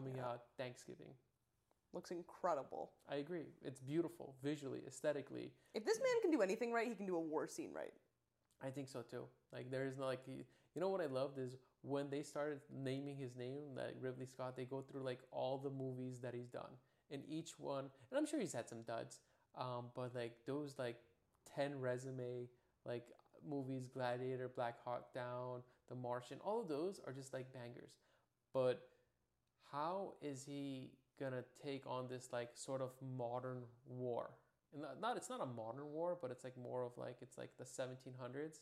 coming Yeah. out Thanksgiving. Looks incredible. I agree. It's beautiful visually, aesthetically. If this man can do anything right, he can do a war scene right. I think so too. Like there is no like you know what I loved is when they started naming his name, like Ridley Scott, they go through like all the movies that he's done, and each one, and I'm sure he's had some duds, um, but like those like ten resume like movies, Gladiator, Black Hawk Down, The Martian, all of those are just like bangers. But how is he gonna take on this like sort of modern war? And not, it's not a modern war, but it's like more of like it's like the 1700s,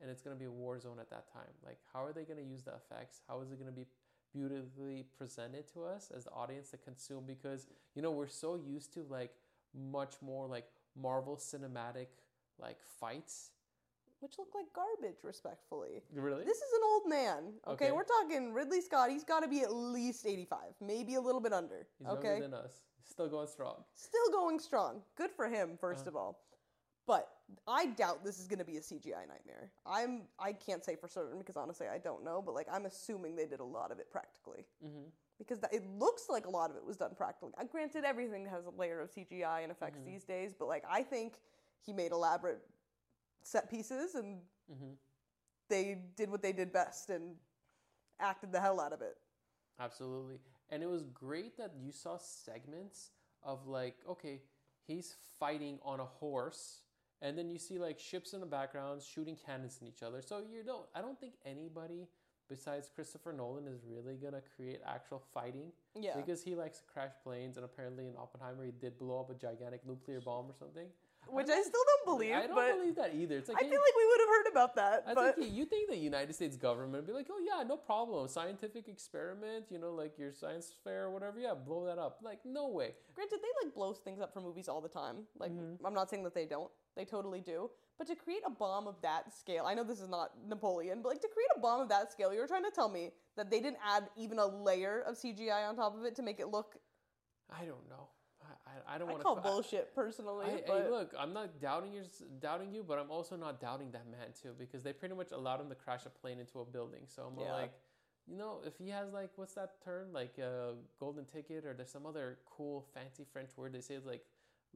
and it's gonna be a war zone at that time. Like, how are they gonna use the effects? How is it gonna be beautifully presented to us as the audience to consume? Because you know we're so used to like much more like Marvel cinematic like fights. Which look like garbage, respectfully. Really? This is an old man. Okay, Okay. we're talking Ridley Scott. He's got to be at least 85, maybe a little bit under. He's okay, younger than us. Still going strong. still going strong. Good for him, 1st Uh-huh. of all. But I doubt this is going to be a CGI nightmare. I'm I can't say for certain because honestly I don't know, but like I'm assuming they did a lot of it practically hmm because that, it looks like a lot of it was done practically. Uh, granted, everything has a layer of CGI and effects Mhm. these days, but like I think he made elaborate set pieces and hmm they did what they did best and acted the hell out of it. Absolutely. And it was great that you saw segments of like, okay, he's fighting on a horse, and then you see like ships in the background shooting cannons in each other. So you know, I don't think anybody besides Christopher Nolan is really gonna create actual fighting Yeah. because he likes to crash planes, and apparently in Oppenheimer he did blow up a gigantic nuclear bomb or something. Which I'm I still don't believe, I don't but believe that either. It's like I hey, feel like we would have heard about that. I but think you think the United States government would be like, oh yeah, no problem, scientific experiment, you know, like your science fair or whatever, yeah, blow that up. Like no way. granted, they like blow things up for movies all the time. Like Mhm. I'm not saying that they don't; they totally do. But to create a bomb of that scale, I know this is not Napoleon, but like to create a bomb of that scale, you're trying to tell me that they didn't add even a layer of CGI on top of it to make it look. I don't know. I, I, don't want to call to. bullshit personally. I, but hey, look, I'm not doubting you, doubting you, but I'm also not doubting that man too, because they pretty much allowed him to crash a plane into a building. So I'm Yeah. like, you know, if he has like, what's that term, like a golden ticket, or there's some other cool fancy French word they say it's like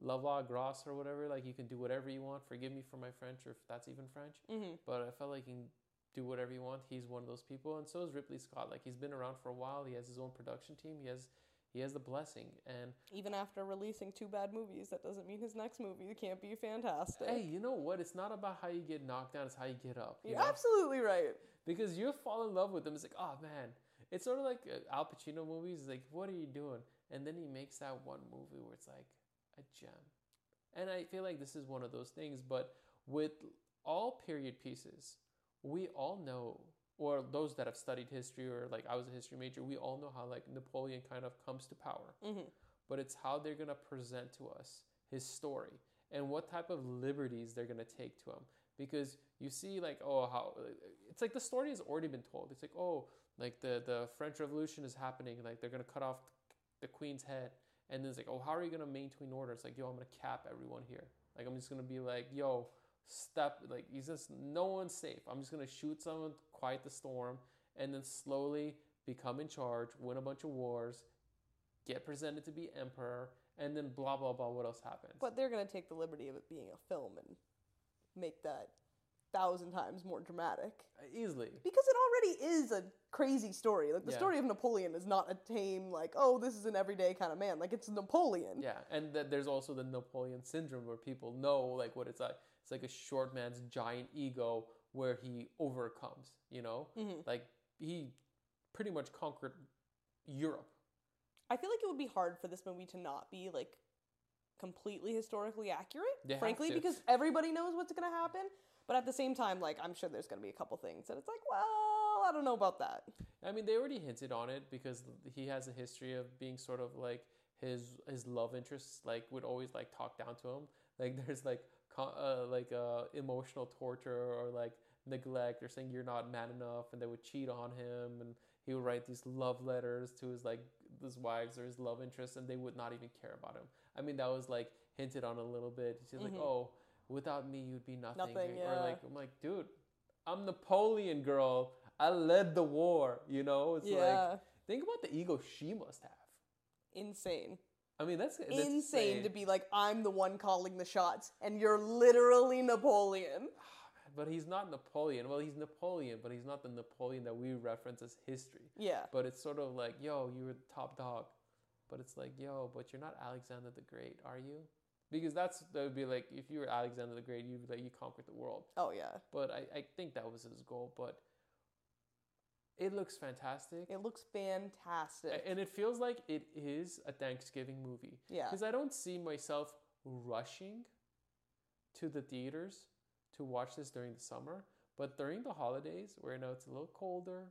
lava grace or whatever. Like you can do whatever you want. Forgive me for my French, or if that's even French. Mhm. But I felt like he can do whatever you want. He's one of those people, and so is Ridley Scott. Like he's been around for a while. He has his own production team. He has he has the blessing, and even after releasing two bad movies, that doesn't mean his next movie can't be fantastic. Hey, you know what? It's not about how you get knocked down; it's how you get up. You You're know? absolutely right. Because you fall in love with him. It's like, oh man, it's sort of like uh, Al Pacino movies. It's like, what are you doing? And then he makes that one movie where it's like a gem. And I feel like this is one of those things. But with all period pieces, we all know, or those that have studied history, or like I was a history major, we all know how like Napoleon kind of comes to power. Hmm but it's how they're going to present to us his story and what type of liberties they're going to take to him. Because you see like oh how it's like the story has already been told. It's like oh like the the french revolution is happening like they're going to cut off the queen's head. And then it's like oh how are you going to maintain order? It's like yo i'm going to cap everyone here. Like i'm just going to be like yo step like he's just no one's safe. I'm just going to shoot someone quiet the storm and then slowly become in charge win a bunch of wars get presented to be emperor, and then blah blah blah. What else happens? But they're gonna take the liberty of it being a film and make that thousand times more dramatic. Uh, easily. Because it already is a crazy story. Like the Yeah. story of Napoleon is not a tame, like, oh, this is an everyday kind of man. Like it's Napoleon. Yeah, and th- there's also the Napoleon syndrome where people know like what it's like. It's like a short man's giant ego where he overcomes. You know, Mhm. like he pretty much conquered Europe. I feel like it would be hard for this movie to not be like completely historically accurate, They frankly, because everybody knows what's going to happen. But at the same time, like I'm sure there's going to be a couple things that it's like, well, I don't know about that. I mean, they already hinted on it because he has a history of being sort of like his his love interests like would always like talk down to him. Like there's like uh, like uh, emotional torture or like neglect or saying you're not man enough, and they would cheat on him, and he would write these love letters to his like his wives or his love interests, and they would not even care about him. I mean, that was like hinted on a little bit. She's like, Mhm. oh, without me, you'd be nothing. Nothing, Or like I'm like, dude, I'm Napoleon, girl. I led the war. You know, it's like. Think about the ego she must have. Insane. I mean, that's, that's Insane to be like, I'm the one calling the shots, and you're literally Napoleon. But he's not Napoleon. Well, he's Napoleon, but he's not the Napoleon that we reference as history. Yeah. But it's sort of like, yo, you were the top dog. But it's like, yo, but you're not Alexander the Great, are you? Because that's that would be like if you were Alexander the Great, you'd be like you conquered the world. Oh yeah. But I, I think that was his goal. But it looks fantastic. It looks fantastic. And it feels like it is a Thanksgiving movie. Yeah. Because I don't see myself rushing to the theaters to watch this during the summer. But during the holidays, where I know it's a little colder,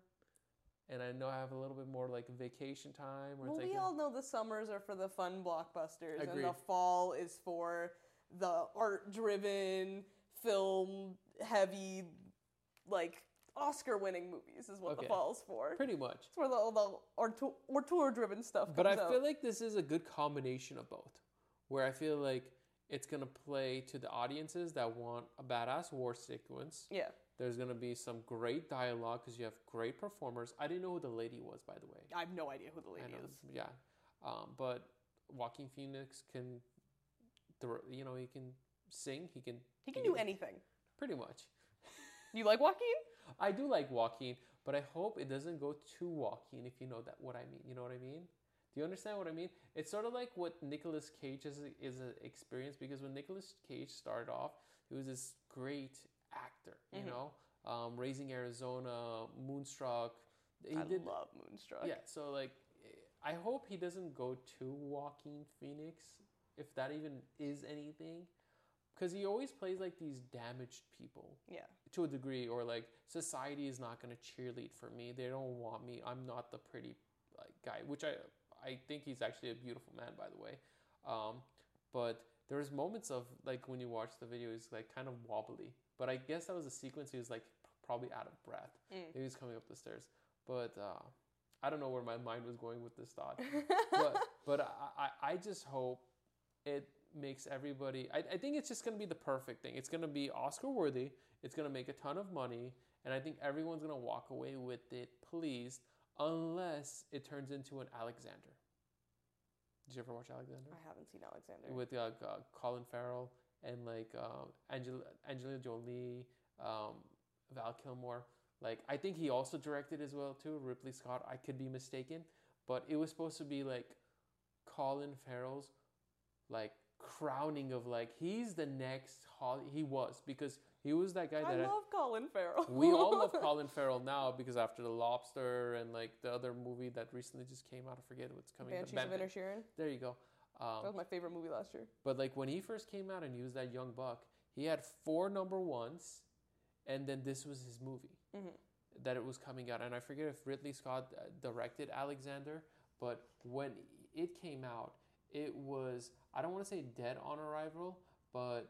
and I know I have a little bit more like vacation time, Well, it's like we all know the summers are for the fun blockbusters, and the fall is for the art-driven, film-heavy, like Oscar-winning movies. Is what Okay. the fall's for. pretty much. It's where the all the auteur- auteur-driven stuff comes But I out. feel like this is a good combination of both, where I feel like it's gonna play to the audiences that want a badass war sequence. yeah, There's gonna be some great dialogue because you have great performers. I didn't know who the lady was, by the way. I have no idea who the lady is. yeah. Um, but Joaquin Phoenix can, you know, he can sing. He can He can do anything. pretty much. You like walking? I do like walking, but I hope it doesn't go too walking If you know that what I mean, you know what I mean. Do you understand what I mean? It's sort of like what Nicolas Cage is is an experience because when Nicolas Cage started off, he was this great actor. You Mhm. know, um, Raising Arizona, Moonstruck. He I did love Moonstruck. Yeah, so like, I hope he doesn't go to Joaquin Phoenix, if that even is anything, because he always plays like these damaged people Yeah. to a degree, or like society is not gonna cheerlead for me. They don't want me. I'm not the pretty like guy, which I I think he's actually a beautiful man, by the way. Um, but there's moments of like when you watch the video, he's like kind of wobbly. But I guess that was a sequence. He was like probably out of breath. Mm. Maybe he's coming up the stairs. But uh, I don't know where my mind was going with this thought. but but I, I, I just hope it makes everybody. I, I think it's just gonna be the perfect thing. It's gonna be Oscar worthy. It's gonna make a ton of money, and I think everyone's gonna walk away with it pleased, unless it turns into an Alexander. Did you ever watch Alexander? I haven't seen Alexander. with uh, uh, Colin Farrell and like um, Angel- Angelina Jolie, um, Val Kilmer. Like I think he also directed as well too. Ridley Scott. I could be mistaken, but it was supposed to be like Colin Farrell's like crowning of like he's the next Holly. He was because he was that guy I that had- love Colin Farrell. we all love Colin Farrell now because after The Lobster and like the other movie that recently just came out, I forget what's coming. Banshees of Inisherin. There you go. Um, That was my favorite movie last year. but like when he first came out and he was that young buck, he had four number ones, and then this was his movie Mhm. that it was coming out. And I forget if Ridley Scott uh, directed Alexander, but when it came out, it was I don't want to say dead on arrival, but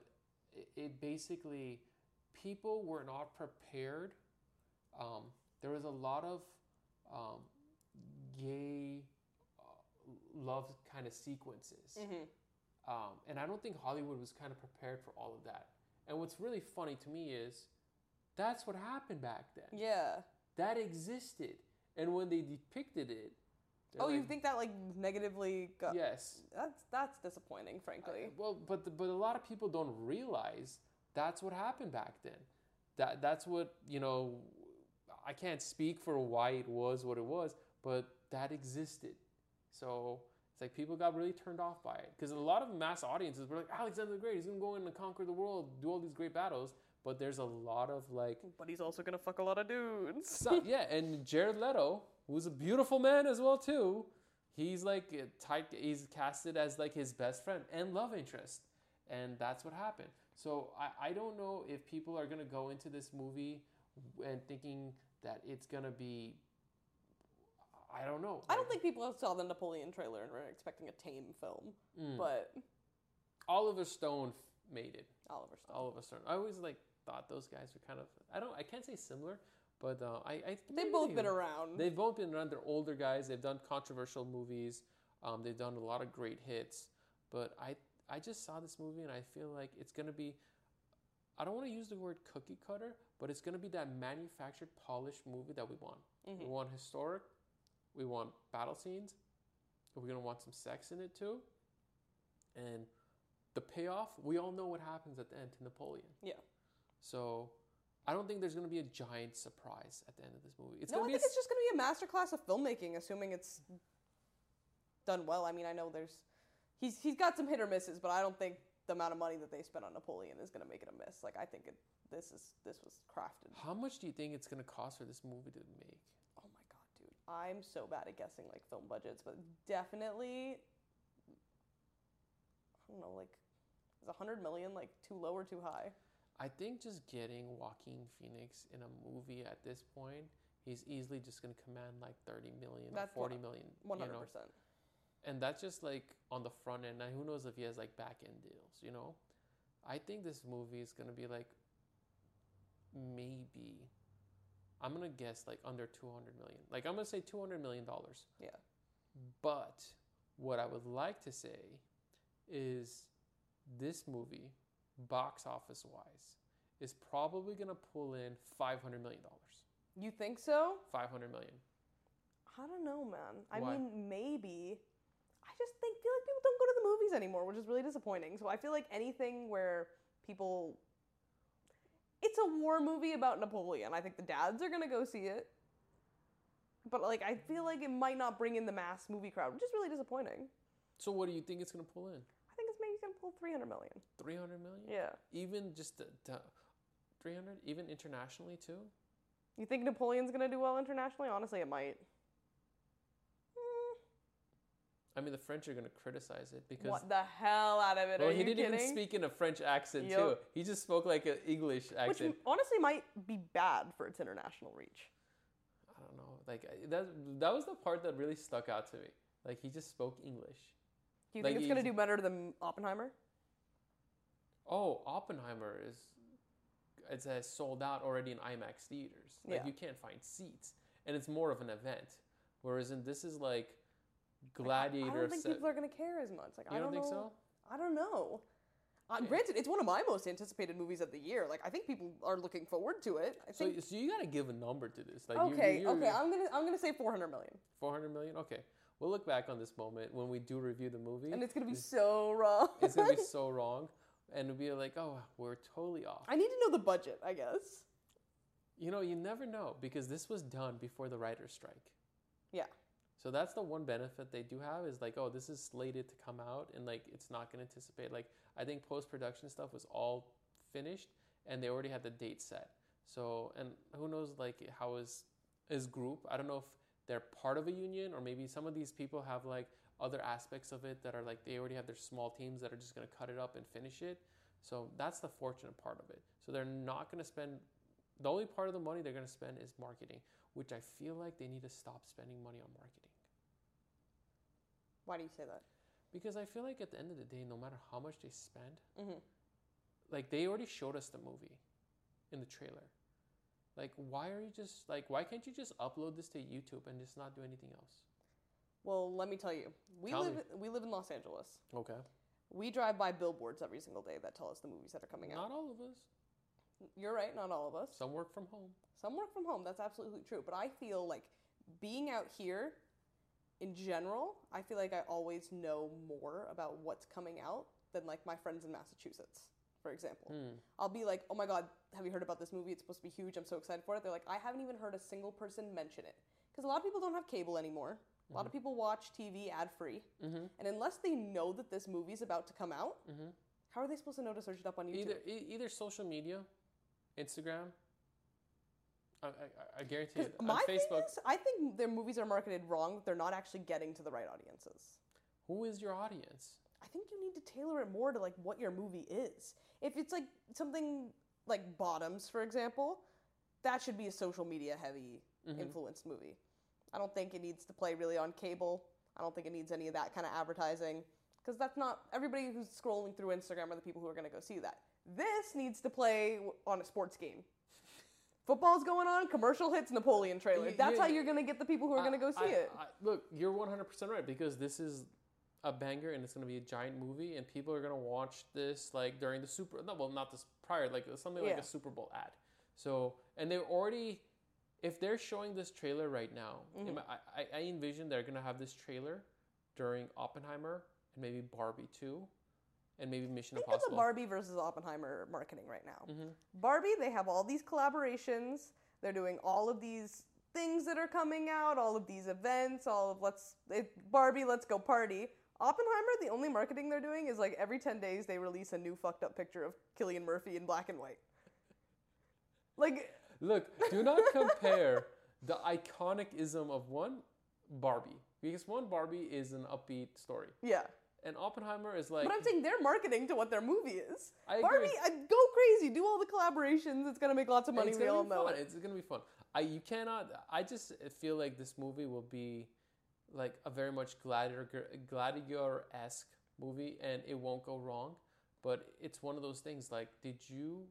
it, it basically people were not prepared. Um, there was a lot of um, gay uh, love kind of sequences. Mm-hmm. Um, and I don't think Hollywood was kind of prepared for all of that. And what's really funny to me is that's what happened back then. Yeah. That existed. And when they depicted it, they're Oh, you think that like negatively got? Yes. That's that's disappointing, frankly. I- well, but the, but a lot of people don't realize that's what happened back then. That that's what you know. I can't speak for why it was what it was, but that existed. So it's like people got really turned off by it because a lot of mass audiences were like Alexander the Great. He's gonna go in and conquer the world, do all these great battles. But there's a lot of like but he's also gonna fuck a lot of dudes. so, yeah, and Jared Leto, who's a beautiful man as well too, he's like type. He's casted as like his best friend and love interest, and that's what happened. So I, I don't know if people are gonna go into this movie and thinking that it's gonna be. I don't know. I don't think people saw the Napoleon trailer and were expecting a tame film, mm, but Oliver Stone made it. Oliver Stone. Oliver Stone. I always like thought those guys were kind of. I don't. I can't say similar, but uh, I. I They've both been around. They've both been around. They're older guys. They've done controversial movies. Um, they've done a lot of great hits. But I, I just saw this movie and I feel like it's gonna be. I don't want to use the word cookie cutter, but it's gonna be that manufactured, polished movie that we want. We Mhm. want historic, we want battle scenes. We're gonna want some sex in it too. And the payoff, we all know what happens at the end to Napoleon. Yeah. So I don't think there's gonna be a giant surprise at the end of this movie. It's no, I think a it's just going to be a masterclass of filmmaking, assuming it's done well. I mean, I know there's he's he's got some hit or misses, but I don't think the amount of money that they spent on Napoleon is going to make it a miss. Like I think it, this is this was crafted. How much do you think it's gonna cost for this movie to make? Oh my god, dude! I'm so bad at guessing like film budgets, but definitely, I don't know, like is a hundred million like too low or too high? I think just getting Joaquin Phoenix in a movie at this point, he's easily just gonna command like thirty million That's or forty million. One you hundred know? percent. and that's just like on the front end. Now, who knows if he has like back end deals? You know, I think this movie is gonna be like maybe. I'm gonna guess like under two hundred million. Like I'm gonna say two hundred million dollars. Yeah. But what I would like to say is this movie, box office wise, is probably gonna pull in five hundred million dollars. You think so? Five hundred million. I don't know, man. I Why? mean, maybe. I just think feel like people don't go to the movies anymore, which is really disappointing. So I feel like anything where people it's a war movie about Napoleon. I think the dads are going to go see it. But like I feel like it might not bring in the mass movie crowd, which is really disappointing. So what do you think it's gonna pull in? I think it's maybe going to pull 300 million. Three hundred million? Yeah. Even just the, the 300 even internationally too? You think Napoleon's going to do well internationally? Honestly, it might. I mean, the French are going to criticize it because what the hell out of it? well, he didn't kidding? even speak in a French accent Yup. too. He just spoke like an English accent. Which honestly might be bad for its international reach. I don't know. Like that that was the part that really stuck out to me. Like he just spoke English. Do you Like, think it's going to do better than Oppenheimer? Oh, Oppenheimer is it's uh, sold out already in IMAX theaters. Like Yeah. you can't find seats, and it's more of an event. Whereas in this is like Like, I- Gladiator. I don't think people are going to care as much. Like you I don't don't, think know. so? I don't know. Uh, Yeah. Granted, it's one of my most anticipated movies of the year. Like I think people are looking forward to it. I So, think. so you got to give a number to this. Like you- okay, you, okay. I'm gonna I'm gonna say 400 million, 400 million. Okay, we'll look back on this moment when we do review the movie. and it's gonna be It's- so wrong. it's gonna be so wrong, and it'll be like, oh, we're totally off. I need to know the budget. I guess. You know, you never know because this was done before the writer's strike. Yeah. So that's the one benefit they do have is like, oh, this is slated to come out and like it's not going to anticipate. Like, I think post production stuff was all finished and they already had the date set. So, and who knows like how is his group? I don't know if they're part of a union or maybe some of these people have like other aspects of it that are like they already have their small teams that are just going to cut it up and finish it. So that's the fortunate part of it. So they're not going to spend the only part of the money they're going to spend is marketing, which I feel like they need to stop spending money on marketing. Why do you say that? Because I feel like at the end of the day, no matter how much they spend, Mhm. like they already showed us the movie in the trailer. Like, why are you just like, why can't you just upload this to YouTube and just not do anything else? Well, let me tell you. We Tell live me. we live in Los Angeles. Okay. We drive by billboards every single day that tell us the movies that are coming out. Not all of us. You're right, not all of us. Some work from home. Some work from home. That's absolutely true. But I feel like being out here in general, I feel like I always know more about what's coming out than like my friends in Massachusetts, for example. Hmm. I'll be like, "Oh my god, have you heard about this movie? It's supposed to be huge. I'm so excited for it." They're like, "I haven't even heard a single person mention it." Because a lot of people don't have cable anymore. A lot of people watch TV ad free, Mm-hmm. and unless they know that this movie's about to come out, Mm-hmm. how are they supposed to know to search it up on YouTube? Either e- either social media, Instagram. I, I, I guarantee. Because On my thing Facebook, is, I think their movies are marketed wrong. They're not actually getting to the right audiences. who is your audience? I think you need to tailor it more to like what your movie is. If it's like something like Bottoms, for example, that should be a social media heavy Mhm. influenced movie. I don't think it needs to play really on cable. I don't think it needs any of that kind of advertising because that's not everybody who's scrolling through Instagram are the people who are going to go see that. This needs to play on a sports game. Football's going on, commercial hits, Napoleon trailer. That's yeah, how you're going to get the people who are going to go see I- it. I- look, you're 100% right because this is a banger and it's going to be a giant movie and people are going to watch this like during the Super no, well not this prior like something like Yeah. a Super Bowl ad. So, and they're already if they're showing this trailer right now, Mhm. I, I, I envision they're gonna have this trailer during Oppenheimer and maybe Barbie too and maybe Mission Think of the Impossible. Barbie versus Oppenheimer marketing right now. hmm Barbie, they have all these collaborations. They're doing all of these things that are coming out, all of these events, all of let's it, Barbie, let's go party. Oppenheimer, the only marketing they're doing is like every 10 days they release a new fucked up picture of Cillian Murphy in black and white. Like Look, do not compare the iconicism of one Barbie because one Barbie is an upbeat story, yeah. and Oppenheimer is like. but I'm saying they're marketing to what their movie is. I agree. Barbie, uh, go crazy, do all the collaborations. It's gonna make lots of money. It's we all be know. fun. It's gonna be fun. I you cannot. I just feel like this movie will be like a very much gladiator gladiator esque movie, and it won't go wrong. But it's one of those things. Like, did you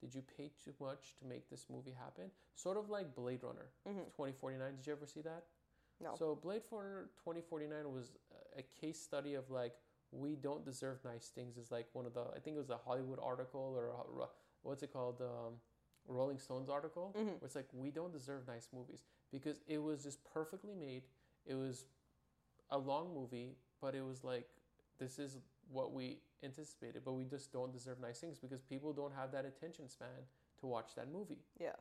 did you pay too much to make this movie happen? Sort of like Blade Runner Mhm. twenty forty nine. Did you ever see that? No. So Blade Runner twenty forty nine was a case study of like we don't deserve nice things. Is like one of the I think it was a Hollywood article or a, what's it called um, Rolling Stones article Mhm. where it's like we don't deserve nice movies because it was just perfectly made. It was a long movie, but it was like this is what we anticipated, but we just don't deserve nice things because people don't have that attention span to watch that movie. Yeah.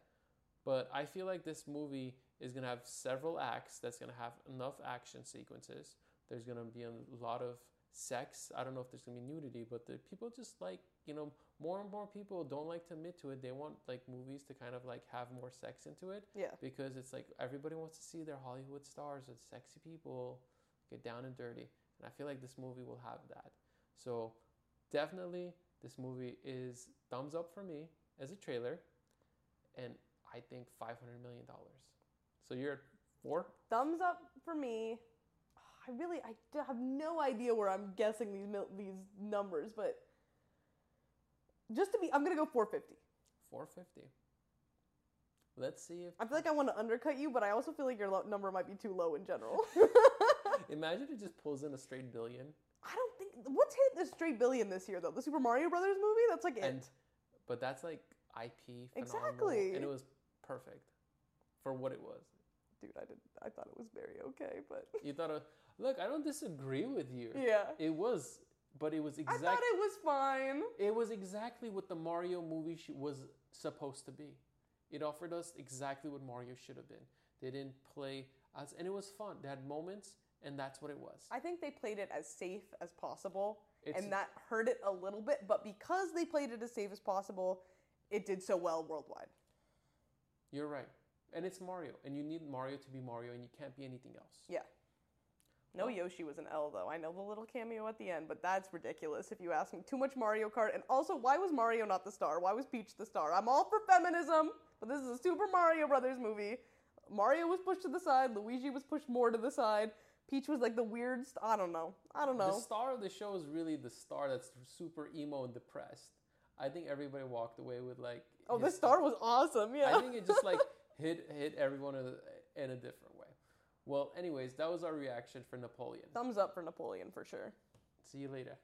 But I feel like this movie is gonna have several acts. That's gonna have enough action sequences. There's gonna be a lot of sex. I don't know if there's gonna be nudity, but the people just like you know more and more people don't like to admit to it. They want like movies to kind of like have more sex into it Yeah. because it's like everybody wants to see their Hollywood stars with sexy people get down and dirty. And I feel like this movie will have that. So definitely this movie is thumbs up for me as a trailer and I think 500 million dollars. So you're at 4? Thumbs up for me. I really, I have no idea where I'm guessing these these numbers, but just to be, I'm gonna go 450. 450. Let's see if I feel like I want to undercut you, but I also feel like your number might be too low in general. Imagine it just pulls in a straight billion I don't think what's hit the straight billion this year though. The Super Mario Brothers movie. That's like it. and but that's like IP Exactly. and it was perfect for what it was. Dude, I did. I thought it was very okay, but You thought, of, look, I don't disagree with you. yeah. It was, but it was exactly. I thought it was fine. It was exactly what the Mario movie sh- was supposed to be. It offered us exactly what Mario should have been. They didn't play as, and it was fun. They had moments, and that's what it was. I think they played it as safe as possible, It's- and that hurt it a little bit. But because they played it as safe as possible, it did so well worldwide. You're right, and it's Mario, and you need Mario to be Mario, and you can't be anything else. Yeah. No Yoshi was an L though. I know the little cameo at the end, but that's ridiculous if you ask me. Too much Mario Kart. And also, why was Mario not the star? Why was Peach the star? I'm all for feminism, but this is a Super Mario Brothers movie. Mario was pushed to the side, Luigi was pushed more to the side. Peach was like the weird. St- I don't know. I don't know. The star of the show is really the star that's super emo and depressed. I think everybody walked away with like. Oh, this star was awesome. Yeah. I think it just like hit hit everyone in a, in a different way. Well, anyways, that was our reaction for Napoleon. Thumbs up for Napoleon for sure. See you later.